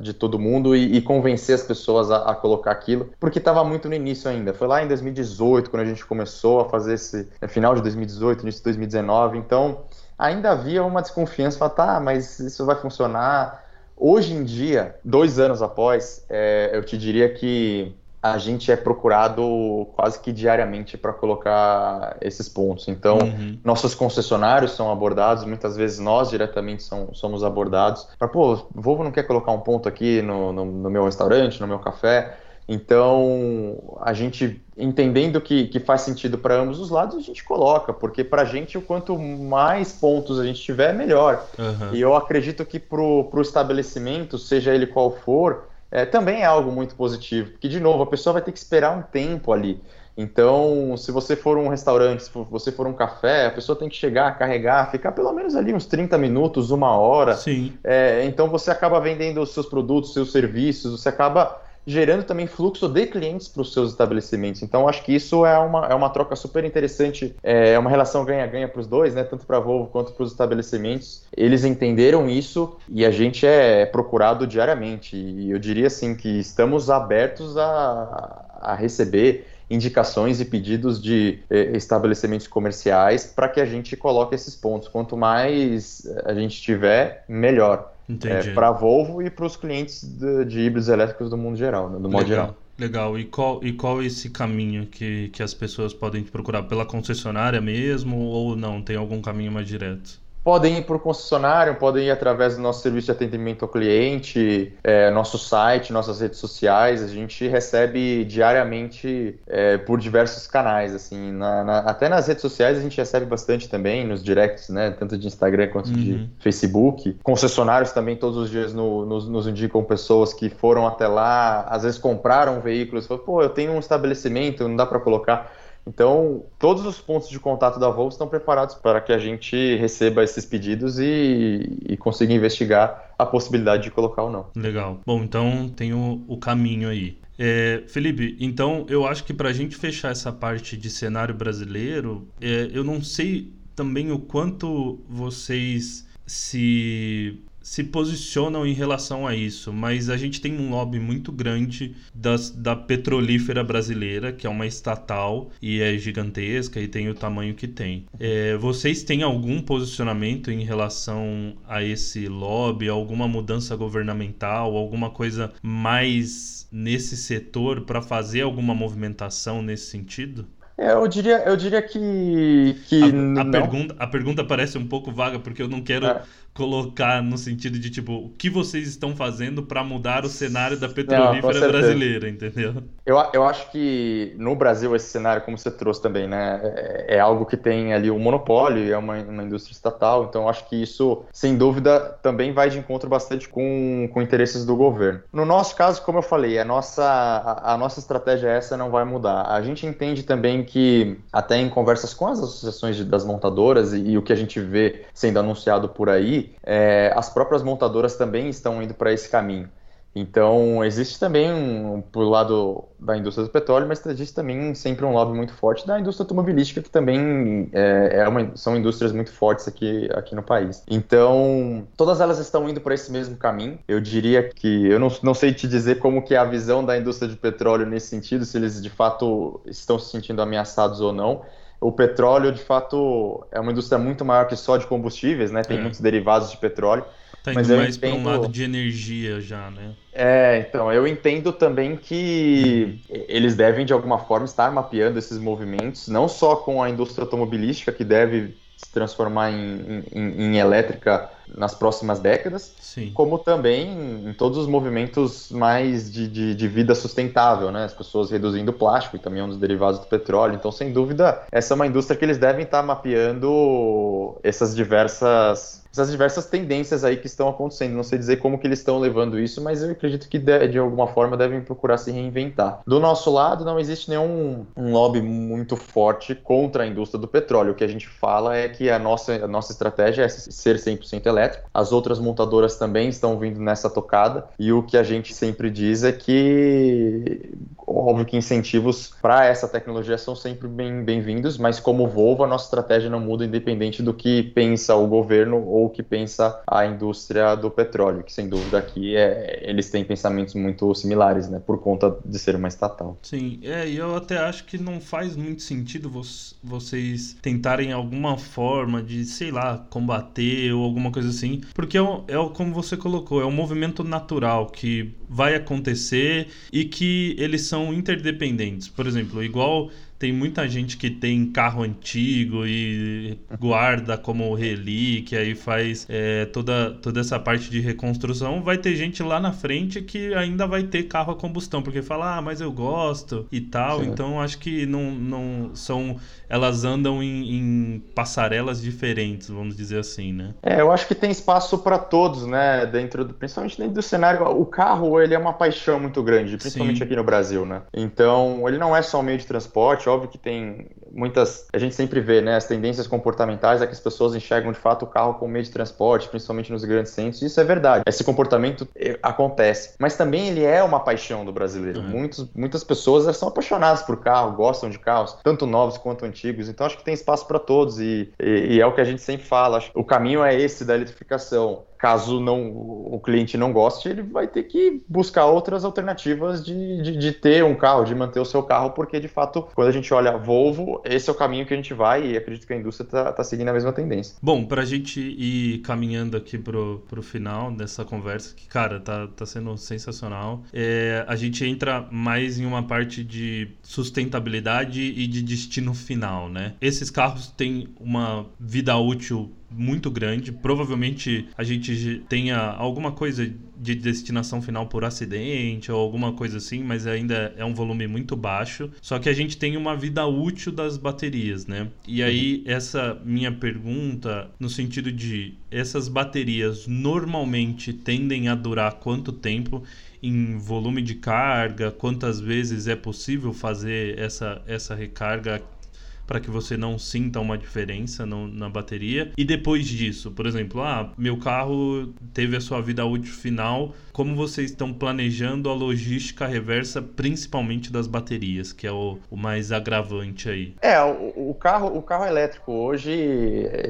de todo mundo e, e convencer as pessoas a, a colocar aquilo, porque estava muito no início ainda. Foi lá em 2018 quando a gente começou a fazer esse é, final de 2018, início de 2019, então ainda havia uma desconfiança, falar, tá, mas isso vai funcionar. Hoje em dia, dois anos após, é, eu te diria que a gente é procurado quase que diariamente para colocar esses pontos. Então, uhum. nossos concessionários são abordados, muitas vezes nós diretamente são, somos abordados. Para, pô, Volvo não quer colocar um ponto aqui no, no, no, meu restaurante, no meu café. Então, a gente, entendendo que, que faz sentido para ambos os lados, a gente coloca, porque para a gente, o quanto mais pontos a gente tiver, melhor. Uhum. E eu acredito que para o estabelecimento, seja ele qual for, é, também é algo muito positivo, porque, de novo, a pessoa vai ter que esperar um tempo ali. Então, se você for um restaurante, se você for um café, a pessoa tem que chegar, carregar, ficar pelo menos ali uns 30 minutos, uma hora. Sim. É, então, você acaba vendendo os seus produtos, seus serviços, você acaba gerando também fluxo de clientes para os seus estabelecimentos. Então, acho que isso é uma, é uma troca super interessante, é uma relação ganha-ganha para os dois, né? tanto para a Volvo quanto para os estabelecimentos. Eles entenderam isso e a gente é procurado diariamente. E eu diria assim que estamos abertos a, a receber indicações e pedidos de eh, estabelecimentos comerciais para que a gente coloque esses pontos. Quanto mais a gente tiver, melhor é, para a Volvo e para os clientes de, de, híbridos elétricos do mundo geral, né, do modo Legal. geral. Legal. E qual, e qual esse caminho que, que as pessoas podem procurar? Pela concessionária mesmo ou não? Tem algum caminho mais direto? Podem ir por concessionário, podem ir através do nosso serviço de atendimento ao cliente, é, nosso site, nossas redes sociais. A gente recebe diariamente é, por diversos canais, assim, na, na, até nas redes sociais a gente recebe bastante também, nos directs, né, tanto de Instagram quanto uhum. de Facebook. Concessionários também todos os dias no, nos, nos, indicam pessoas que foram até lá, às vezes compraram veículos, falam, pô, eu tenho um estabelecimento, não dá para colocar então, todos os pontos de contato da Volvo estão preparados para que a gente receba esses pedidos e, e consiga investigar a possibilidade de colocar ou não. Legal. Bom, então tem o, o caminho aí. É, Felipe, então eu acho que para a gente fechar essa parte de cenário brasileiro, é, eu não sei também o quanto vocês se se posicionam em relação a isso, mas a gente tem um lobby muito grande das, da petrolífera brasileira, que é uma estatal e é gigantesca e tem o tamanho que tem. É, vocês têm algum posicionamento em relação a esse lobby, alguma mudança governamental, alguma coisa mais nesse setor para fazer alguma movimentação nesse sentido? É, eu diria, eu diria que. que a, a pergunta, a pergunta parece um pouco vaga, porque eu não quero é colocar no sentido de tipo o que vocês estão fazendo para mudar o cenário da petrolífera Não, brasileira, entendeu? Eu, eu acho que no Brasil esse cenário, como você trouxe também, né, é, é algo que tem ali um monopólio, é uma, uma indústria estatal, então eu acho que isso, sem dúvida, também vai de encontro bastante com, com interesses do governo. No nosso caso, como eu falei, a nossa, a, a nossa estratégia essa não vai mudar. A gente entende também que, até em conversas com as associações de, das montadoras e, e o que a gente vê sendo anunciado por aí, é, as próprias montadoras também estão indo para esse caminho. Então, existe também, um, por lado da indústria do petróleo, mas existe também sempre um lobby muito forte da indústria automobilística, que também é, é uma, são indústrias muito fortes aqui, aqui no país. Então, todas elas estão indo para esse mesmo caminho. Eu diria que, eu não, não sei te dizer como que é a visão da indústria de petróleo nesse sentido, se eles de fato estão se sentindo ameaçados ou não, o petróleo, de fato, é uma indústria muito maior que só de combustíveis, né? Tem é. muitos derivados de petróleo. Tá indo mas mais entendo... para um lado de energia já, né? É, então, eu entendo também que eles devem, de alguma forma, estar mapeando esses movimentos, não só com a indústria automobilística, que deve se transformar em, em, em elétrica nas próximas décadas, Sim. como também em todos os movimentos mais de, de, de, vida sustentável, né? As pessoas reduzindo plástico e também um dos derivados do petróleo. Então, sem dúvida, essa é uma indústria que eles devem estar mapeando essas diversas essas diversas tendências aí que estão acontecendo. Não sei dizer como que eles estão levando isso, mas eu acredito que de, de alguma forma devem procurar se reinventar. Do nosso lado, não existe nenhum um lobby muito forte contra a indústria do petróleo. O que a gente fala é que a nossa, a nossa estratégia é ser 100% elétrico. As outras montadoras também estão vindo nessa tocada. E o que a gente sempre diz é que, óbvio que incentivos para essa tecnologia são sempre bem-vindos, bem mas como Volvo, a nossa estratégia não muda independente do que pensa o governo ou o que pensa a indústria do petróleo, que sem dúvida aqui é, eles têm pensamentos muito similares, né, por conta de ser uma estatal. Sim, é, e eu até acho que não faz muito sentido vocês tentarem alguma forma de, sei lá, combater ou alguma coisa assim, porque é, é como você colocou, é um movimento natural que vai acontecer e que eles são interdependentes. Por exemplo, igual tem muita gente que tem carro antigo e guarda como relíquia e faz é, toda, toda essa parte de reconstrução. Vai ter gente lá na frente que ainda vai ter carro a combustão, porque fala, ah, mas eu gosto e tal. Sim. Então acho que não, não são. Elas andam em, em, passarelas diferentes, vamos dizer assim, né? É, eu acho que tem espaço para todos, né? Dentro do, principalmente dentro do cenário. O carro, ele é uma paixão muito grande, principalmente Sim. aqui no Brasil, né? Então, ele não é só um meio de transporte, óbvio que tem muitas. A gente sempre vê, né? As tendências comportamentais é que as pessoas enxergam de fato o carro como meio de transporte, principalmente nos grandes centros. Isso é verdade. Esse comportamento é, acontece. Mas também ele é uma paixão do brasileiro. Uhum. Muitos, muitas pessoas são apaixonadas por carro, gostam de carros, tanto novos quanto antigos. Então acho que tem espaço para todos e, e, e, é o que a gente sempre fala. O caminho é esse da eletrificação caso não o cliente não goste, ele vai ter que buscar outras alternativas de, de, de, ter um carro, de manter o seu carro, porque de fato, quando a gente olha Volvo, esse é o caminho que a gente vai e acredito que a indústria está tá seguindo a mesma tendência. Bom, para a gente ir caminhando aqui pro, pro final dessa conversa, que cara, tá, tá sendo sensacional, é, a gente entra mais em uma parte de sustentabilidade e de destino final, né? Esses carros têm uma vida útil muito grande. Provavelmente a gente tenha alguma coisa de destinação final por acidente ou alguma coisa assim, mas ainda é um volume muito baixo. Só que a gente tem uma vida útil das baterias, né? E aí, uhum. essa minha pergunta, no sentido de essas baterias normalmente tendem a durar quanto tempo? em volume de carga, quantas vezes é possível fazer essa, essa recarga para que você não sinta uma diferença no, na bateria. E depois disso, por exemplo, ah, meu carro teve a sua vida útil final, como vocês estão planejando a logística reversa, principalmente das baterias, que é o, o mais agravante aí? É, o, o, carro, o carro elétrico hoje,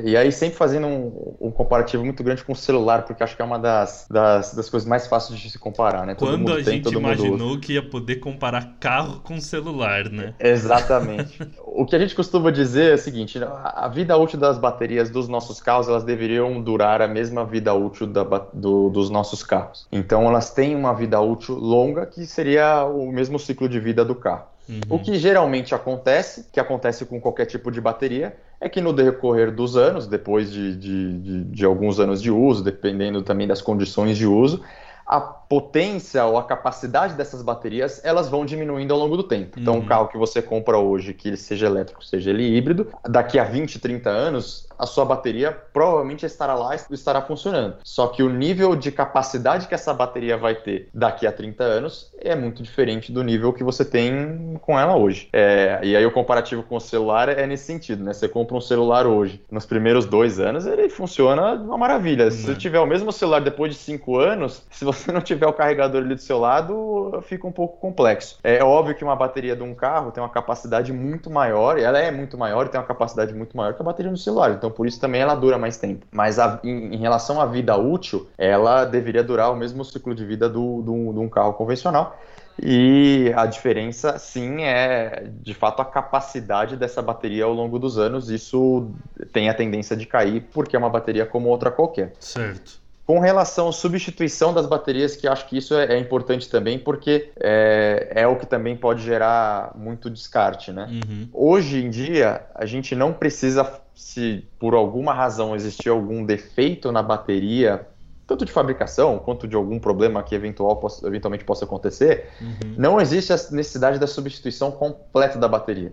e aí sempre fazendo um, um, comparativo muito grande com o celular, porque acho que é uma das, das, das coisas mais fáceis de se comparar, né? Todo Quando a tem, gente imaginou que ia poder comparar carro com celular, né? Exatamente. o que a gente costuma costuma dizer é o seguinte: né, a vida útil das baterias dos nossos carros elas deveriam durar a mesma vida útil da, do, dos nossos carros. Então elas têm uma vida útil longa que seria o mesmo ciclo de vida do carro. Uhum. O que geralmente acontece, que acontece com qualquer tipo de bateria, é que no decorrer dos anos, depois de, de, de, de alguns anos de uso, dependendo também das condições de uso, a potência ou a capacidade dessas baterias, elas vão diminuindo ao longo do tempo. Então, uhum. um carro que você compra hoje, que ele seja elétrico, seja ele híbrido, daqui a 20, 30 anos, a sua bateria provavelmente estará lá e estará funcionando. Só que o nível de capacidade que essa bateria vai ter daqui a 30 anos é muito diferente do nível que você tem com ela hoje. É, e aí o comparativo com o celular é nesse sentido, né? Você compra um celular hoje, nos primeiros dois anos ele funciona uma maravilha. Se você uhum. tiver o mesmo celular depois de cinco anos, se você não tiver o carregador ali do seu lado, fica um pouco complexo. É óbvio que uma bateria de um carro tem uma capacidade muito maior, ela é muito maior e tem uma capacidade muito maior que a bateria do celular. Então por isso também ela dura mais tempo. Mas a, em, em, relação à vida útil, ela deveria durar o mesmo ciclo de vida do, do, de um carro convencional. E a diferença, sim, é de fato a capacidade dessa bateria ao longo dos anos. Isso tem a tendência de cair, porque é uma bateria como outra qualquer. Certo. Com relação à substituição das baterias, que acho que isso é, é importante também, porque é, é, o que também pode gerar muito descarte, né? Uhum. Hoje em dia, a gente não precisa se por alguma razão existir algum defeito na bateria, tanto de fabricação quanto de algum problema que eventual, eventualmente possa acontecer, uhum. não existe a necessidade da substituição completa da bateria.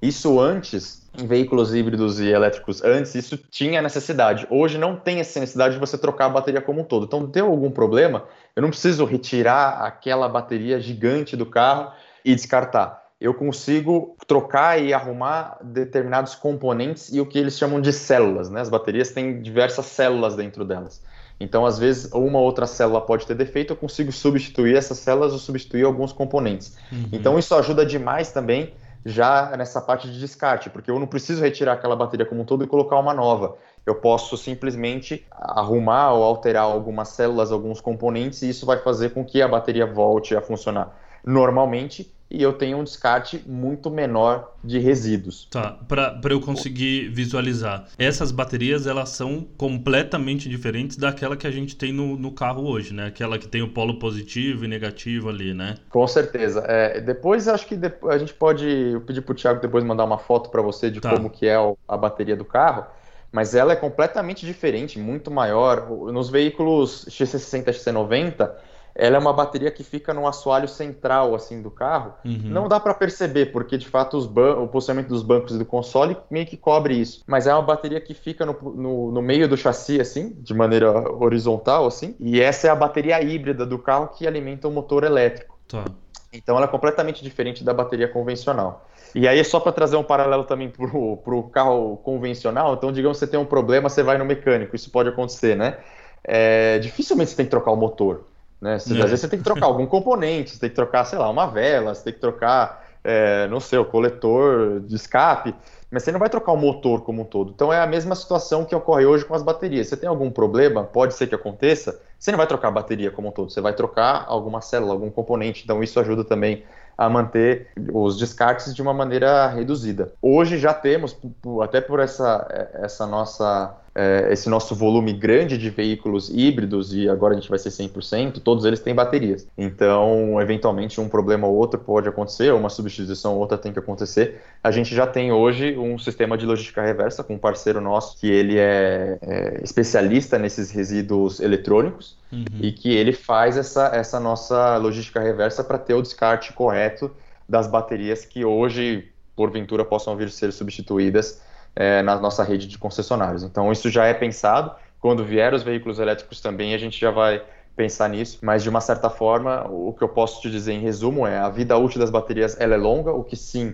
Isso antes, em veículos híbridos e elétricos, antes isso tinha necessidade. Hoje não tem essa necessidade de você trocar a bateria como um todo. Então, deu algum problema, eu não preciso retirar aquela bateria gigante do carro e descartar. Eu consigo trocar e arrumar determinados componentes e o que eles chamam de células. Né? As baterias têm diversas células dentro delas. Então, às vezes, uma outra célula pode ter defeito, eu consigo substituir essas células ou substituir alguns componentes. Uhum. Então, isso ajuda demais também já nessa parte de descarte, porque eu não preciso retirar aquela bateria como um todo e colocar uma nova. Eu posso simplesmente arrumar ou alterar algumas células, alguns componentes, e isso vai fazer com que a bateria volte a funcionar normalmente e eu tenho um descarte muito menor de resíduos. Tá, para eu conseguir visualizar, essas baterias elas são completamente diferentes daquela que a gente tem no, no carro hoje, né? Aquela que tem o polo positivo e negativo ali, né? Com certeza. É, depois acho que depois, a gente pode pedir para o Thiago depois mandar uma foto para você de tá. como que é a bateria do carro mas ela é completamente diferente, muito maior. Nos veículos XC60 XC90, ela é uma bateria que fica no assoalho central assim do carro. Uhum. Não dá para perceber, porque de fato o posicionamento dos bancos e do console meio que cobre isso. Mas é uma bateria que fica no, no, no, meio do chassi, assim, de maneira horizontal, assim. E essa é a bateria híbrida do carro que alimenta o motor elétrico. Tá. Então ela é completamente diferente da bateria convencional. E aí, só para trazer um paralelo também para o carro convencional, então, digamos que você tem um problema, você vai no mecânico, isso pode acontecer, né? É, dificilmente você tem que trocar o motor. Né? Você, é. Às vezes você tem que trocar algum componente, você tem que trocar, sei lá, uma vela, você tem que trocar, é, não sei, o coletor de escape, mas você não vai trocar o motor como um todo. Então é a mesma situação que ocorre hoje com as baterias. Você tem algum problema, pode ser que aconteça, você não vai trocar a bateria como um todo, você vai trocar alguma célula, algum componente. Então isso ajuda também a manter os descartes de uma maneira reduzida. Hoje já temos, até por essa, essa nossa é, esse nosso volume grande de veículos híbridos, e agora a gente vai ser 100%, todos eles têm baterias. Então, eventualmente, um problema ou outro pode acontecer, uma substituição ou outra tem que acontecer. A gente já tem hoje um sistema de logística reversa com um parceiro nosso, que ele é, é especialista nesses resíduos eletrônicos, uhum. e que ele faz essa, essa nossa logística reversa para ter o descarte correto das baterias que hoje, porventura, possam vir a ser substituídas é, na nossa rede de concessionários. Então, isso já é pensado. Quando vier os veículos elétricos também, a gente já vai pensar nisso, mas de uma certa forma, o que eu posso te dizer em resumo é a vida útil das baterias ela é longa, o que sim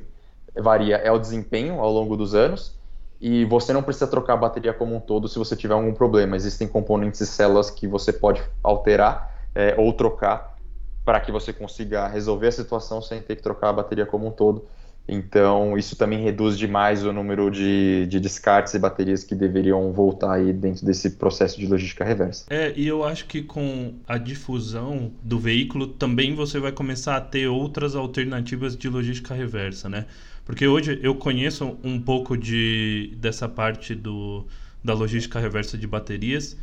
varia é o desempenho ao longo dos anos, e você não precisa trocar a bateria como um todo se você tiver algum problema. Existem componentes e células que você pode alterar é, ou trocar para que você consiga resolver a situação sem ter que trocar a bateria como um todo. Então, isso também reduz demais o número de, de descartes e baterias que deveriam voltar aí dentro desse processo de logística reversa. É, e eu acho que com a difusão do veículo também você vai começar a ter outras alternativas de logística reversa, né? Porque hoje eu conheço um pouco de, dessa parte do, da logística reversa de baterias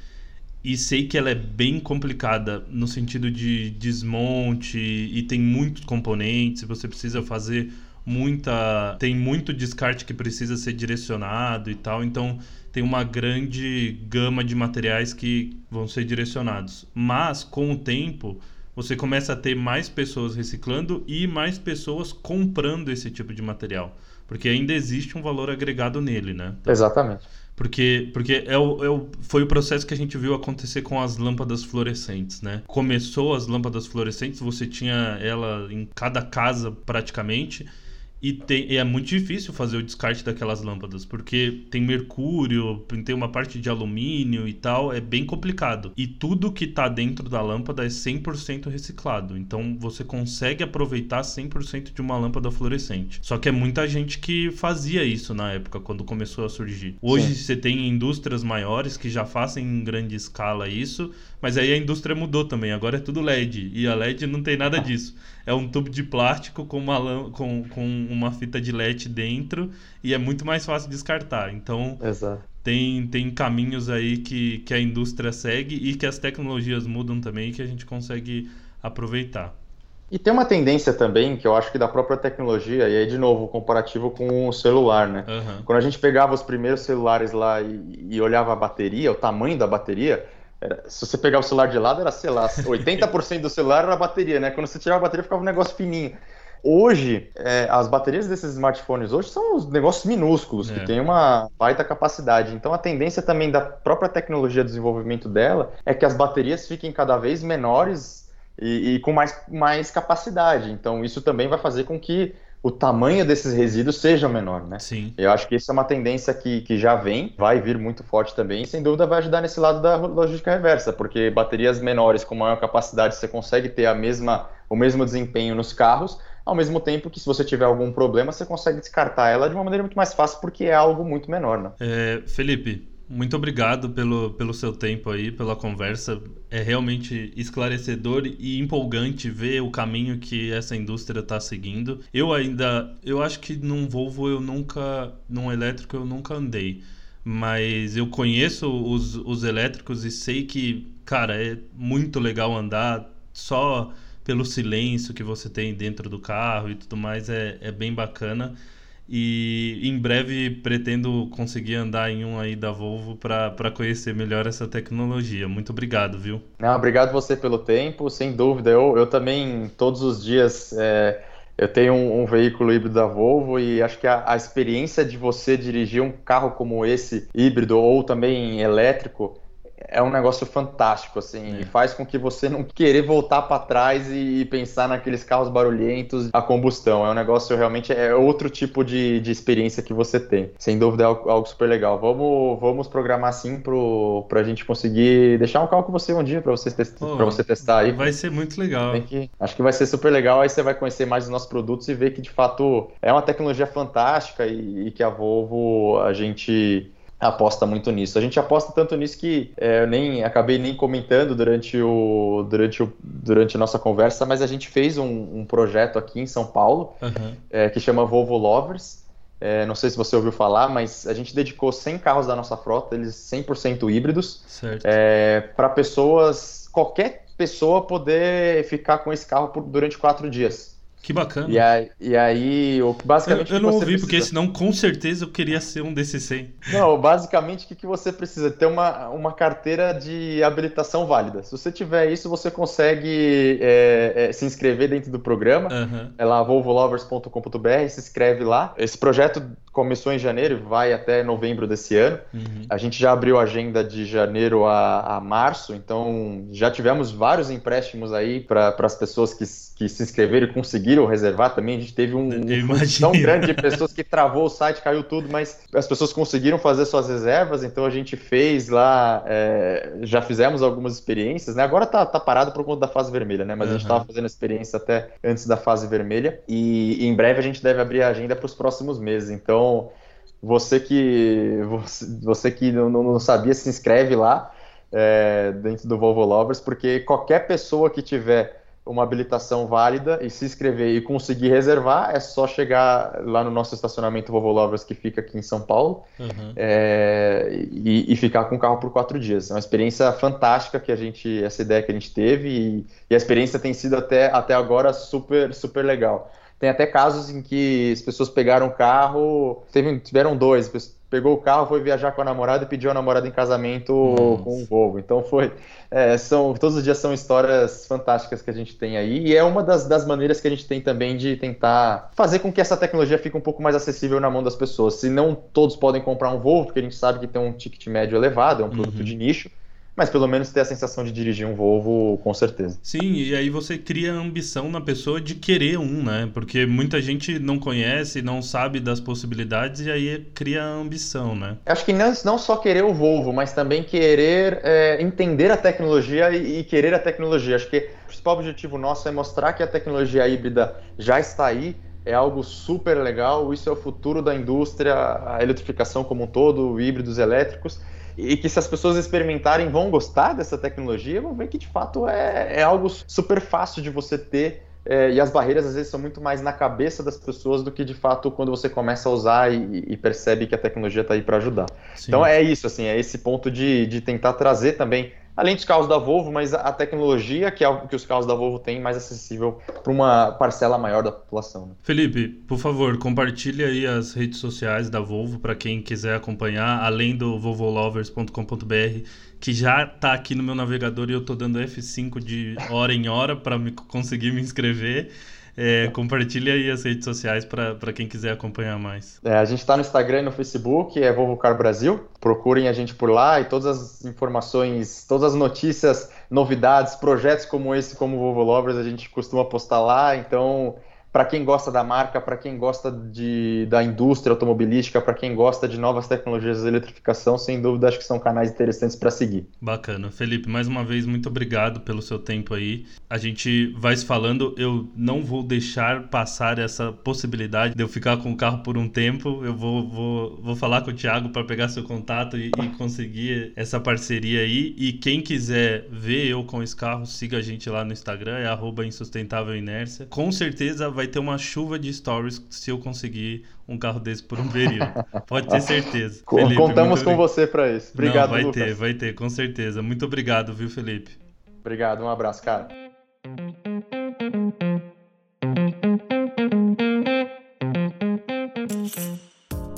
e sei que ela é bem complicada no sentido de desmonte e tem muitos componentes, você precisa fazer muita. tem muito descarte que precisa ser direcionado e tal, então tem uma grande gama de materiais que vão ser direcionados. Mas com o tempo você começa a ter mais pessoas reciclando e mais pessoas comprando esse tipo de material. Porque ainda existe um valor agregado nele, né? Então, Exatamente. Porque, porque é o, é o, foi o processo que a gente viu acontecer com as lâmpadas fluorescentes, né? Começou as lâmpadas fluorescentes, você tinha ela em cada casa praticamente, e, tem, e é muito difícil fazer o descarte daquelas lâmpadas, porque tem mercúrio, tem uma parte de alumínio e tal, é bem complicado. E tudo que está dentro da lâmpada é 100% reciclado. Então você consegue aproveitar 100% de uma lâmpada fluorescente. Só que é muita gente que fazia isso na época, quando começou a surgir. Hoje Sim. você tem indústrias maiores que já fazem em grande escala isso, mas aí a indústria mudou também, agora é tudo LED. E a LED não tem nada disso. É um tubo de plástico com uma, com, com uma fita de LED dentro e é muito mais fácil descartar. Então, tem, tem caminhos aí que, que a indústria segue e que as tecnologias mudam também e que a gente consegue aproveitar. E tem uma tendência também, que eu acho que da própria tecnologia, e aí de novo, comparativo com o celular, né? Uhum. Quando a gente pegava os primeiros celulares lá e, e olhava a bateria, o tamanho da bateria, era, se você pegar o celular de lado, era, sei lá, 80% do celular era a bateria, né? Quando você tirava a bateria, ficava um negócio fininho. Hoje, é, as baterias desses smartphones hoje são os negócios minúsculos, é. que tem uma baita capacidade. Então, a tendência também da própria tecnologia de desenvolvimento dela é que as baterias fiquem cada vez menores e, e com mais, mais capacidade. Então, isso também vai fazer com que o tamanho desses resíduos seja menor, né? Sim. Eu acho que isso é uma tendência que, que já vem, vai vir muito forte também, e sem dúvida vai ajudar nesse lado da logística reversa, porque baterias menores com maior capacidade você consegue ter a mesma, o mesmo desempenho nos carros, ao mesmo tempo que se você tiver algum problema, você consegue descartar ela de uma maneira muito mais fácil, porque é algo muito menor, né? É, Felipe, muito obrigado pelo, pelo seu tempo aí, pela conversa. É realmente esclarecedor e empolgante ver o caminho que essa indústria está seguindo. Eu ainda, eu acho que num Volvo eu nunca, num elétrico eu nunca andei, mas eu conheço os, os elétricos e sei que, cara, é muito legal andar só pelo silêncio que você tem dentro do carro e tudo mais, é, é bem bacana. E em breve pretendo conseguir andar em um aí da Volvo para conhecer melhor essa tecnologia. Muito obrigado, viu? Não, obrigado você pelo tempo, sem dúvida. Eu, eu também, todos os dias, é, eu tenho um, um, veículo híbrido da Volvo e acho que a, a experiência de você dirigir um carro como esse, híbrido ou também elétrico, é um negócio fantástico, assim, é. e faz com que você não querer voltar para trás e, pensar naqueles carros barulhentos, a combustão. É um negócio realmente, é outro tipo de, de experiência que você tem. Sem dúvida é algo, super legal. Vamos, vamos programar assim pro, pra gente conseguir deixar um carro com você um dia para você, test, oh, você testar aí. Vai ser muito legal. Que, acho que vai ser super legal, aí você vai conhecer mais os nossos produtos e ver que de fato é uma tecnologia fantástica e, e que a Volvo a gente aposta muito nisso. A gente aposta tanto nisso que é, eu nem acabei nem comentando durante o durante o durante a nossa conversa, mas a gente fez um, um projeto aqui em São Paulo uhum. é, que chama Volvo Lovers. É, não sei se você ouviu falar, mas a gente dedicou 100 carros da nossa frota, eles 100% híbridos, é, para pessoas, qualquer pessoa poder ficar com esse carro por, durante quatro dias. Que bacana. E aí, e aí basicamente. Eu, eu não ouvi, precisa... porque senão com certeza eu queria ser um desses 100. Não, basicamente o que, que você precisa? Ter uma, uma carteira de habilitação válida. Se você tiver isso, você consegue é, é, se inscrever dentro do programa. Uhum. É lá volvolovers.com.br, se inscreve lá. Esse projeto começou em janeiro e vai até novembro desse ano. Uhum. A gente já abriu a agenda de janeiro a, a março, então já tivemos vários empréstimos aí para as pessoas que, que se inscreveram e conseguiram reservar também. A gente teve um, um tão grande de pessoas que travou o site, caiu tudo, mas as pessoas conseguiram fazer suas reservas, então a gente fez lá, é, já fizemos algumas experiências, né? Agora tá, tá parado por conta da fase vermelha, né? Mas uhum. a gente estava fazendo experiência até antes da fase vermelha e, e em breve a gente deve abrir a agenda para os próximos meses. Então então, você que você, que não, não, sabia, se inscreve lá é, dentro do Volvo Lovers, porque qualquer pessoa que tiver uma habilitação válida e se inscrever e conseguir reservar, é só chegar lá no nosso estacionamento Volvo Lovers que fica aqui em São Paulo uhum. é, e, e, ficar com o carro por quatro dias. É uma experiência fantástica que a gente, essa ideia que a gente teve e, e a experiência tem sido até, até agora super, super legal. Tem até casos em que as pessoas pegaram o carro, teve, tiveram dois, pegou o carro, foi viajar com a namorada e pediu a namorada em casamento Nossa. com o Volvo. Então foi, é, são todos os dias são histórias fantásticas que a gente tem aí e é uma das, das maneiras que a gente tem também de tentar fazer com que essa tecnologia fique um pouco mais acessível na mão das pessoas. Se não todos podem comprar um Volvo, porque a gente sabe que tem um ticket médio elevado, é um produto uhum. de nicho mas pelo menos ter a sensação de dirigir um Volvo, com certeza. Sim, e aí você cria a ambição na pessoa de querer um, né? Porque muita gente não conhece, não sabe das possibilidades e aí cria a ambição, né? Acho que não, não só querer o Volvo, mas também querer é, entender a tecnologia e, e querer a tecnologia. Acho que o principal objetivo nosso é mostrar que a tecnologia híbrida já está aí, é algo super legal, isso é o futuro da indústria, a eletrificação como um todo, híbridos elétricos e que se as pessoas experimentarem vão gostar dessa tecnologia, vão ver que de fato é, é algo super fácil de você ter é, e as barreiras às vezes são muito mais na cabeça das pessoas do que de fato quando você começa a usar e, e percebe que a tecnologia está aí para ajudar. Sim. Então é isso, assim, é esse ponto de, de tentar trazer também além dos carros da Volvo, mas a tecnologia que, é, que os carros da Volvo têm mais acessível para uma parcela maior da população. Né? Felipe, por favor, compartilhe aí as redes sociais da Volvo para quem quiser acompanhar, além do volvolovers.com.br, que já está aqui no meu navegador e eu estou dando F5 de hora em hora para conseguir me inscrever. É, compartilhe aí as redes sociais para quem quiser acompanhar mais. É, a gente está no Instagram e no Facebook, é Volvo Car Brasil. Procurem a gente por lá e todas as informações, todas as notícias, novidades, projetos como esse, como Volvo Lovers, a gente costuma postar lá. Então, para quem gosta da marca, para quem gosta de, da indústria automobilística, para quem gosta de novas tecnologias de eletrificação, sem dúvida acho que são canais interessantes para seguir. Bacana. Felipe, mais uma vez, muito obrigado pelo seu tempo aí. A gente vai se falando, eu não vou deixar passar essa possibilidade de eu ficar com o carro por um tempo. Eu vou, vou, vou falar com o Thiago para pegar seu contato e, e conseguir essa parceria aí. E quem quiser ver eu com esse carro, siga a gente lá no Instagram, é arroba insustentável inércia. Com certeza vai vai ter uma chuva de stories se eu conseguir um carro desse por um período. Pode ter certeza. Felipe, Contamos com você para isso. Obrigado, Não, vai Lucas. ter, vai ter, com certeza. Muito obrigado, viu, Felipe? Obrigado, um abraço, cara.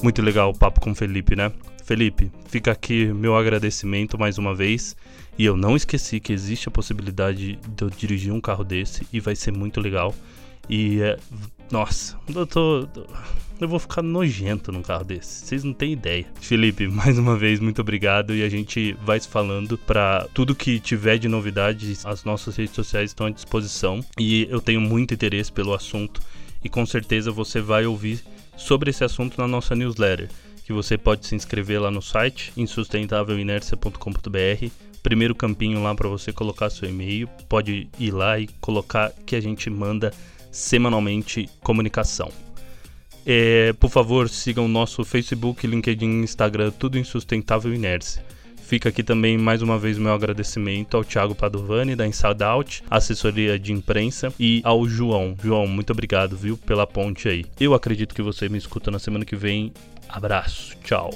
Muito legal o papo com o Felipe, né? Felipe, fica aqui meu agradecimento mais uma vez. E eu não esqueci que existe a possibilidade de eu dirigir um carro desse e vai ser muito legal. E é, nossa, eu tô. Eu vou ficar nojento num carro desse. Vocês não têm ideia. Felipe, mais uma vez, muito obrigado. E a gente vai se falando para tudo que tiver de novidades. As nossas redes sociais estão à disposição. E eu tenho muito interesse pelo assunto. E com certeza você vai ouvir sobre esse assunto na nossa newsletter. Que você pode se inscrever lá no site, insustentavelinércia.com.br primeiro campinho lá para você colocar seu e-mail. Pode ir lá e colocar que a gente manda semanalmente comunicação. É, por favor, sigam nosso Facebook, LinkedIn, Instagram, tudo em Sustentável Inércia. Fica aqui também mais uma vez meu agradecimento ao Thiago Padovani da Inside Out, assessoria de imprensa, e ao João. João, muito obrigado, viu, pela ponte aí. Eu acredito que você me escuta na semana que vem. Abraço, tchau.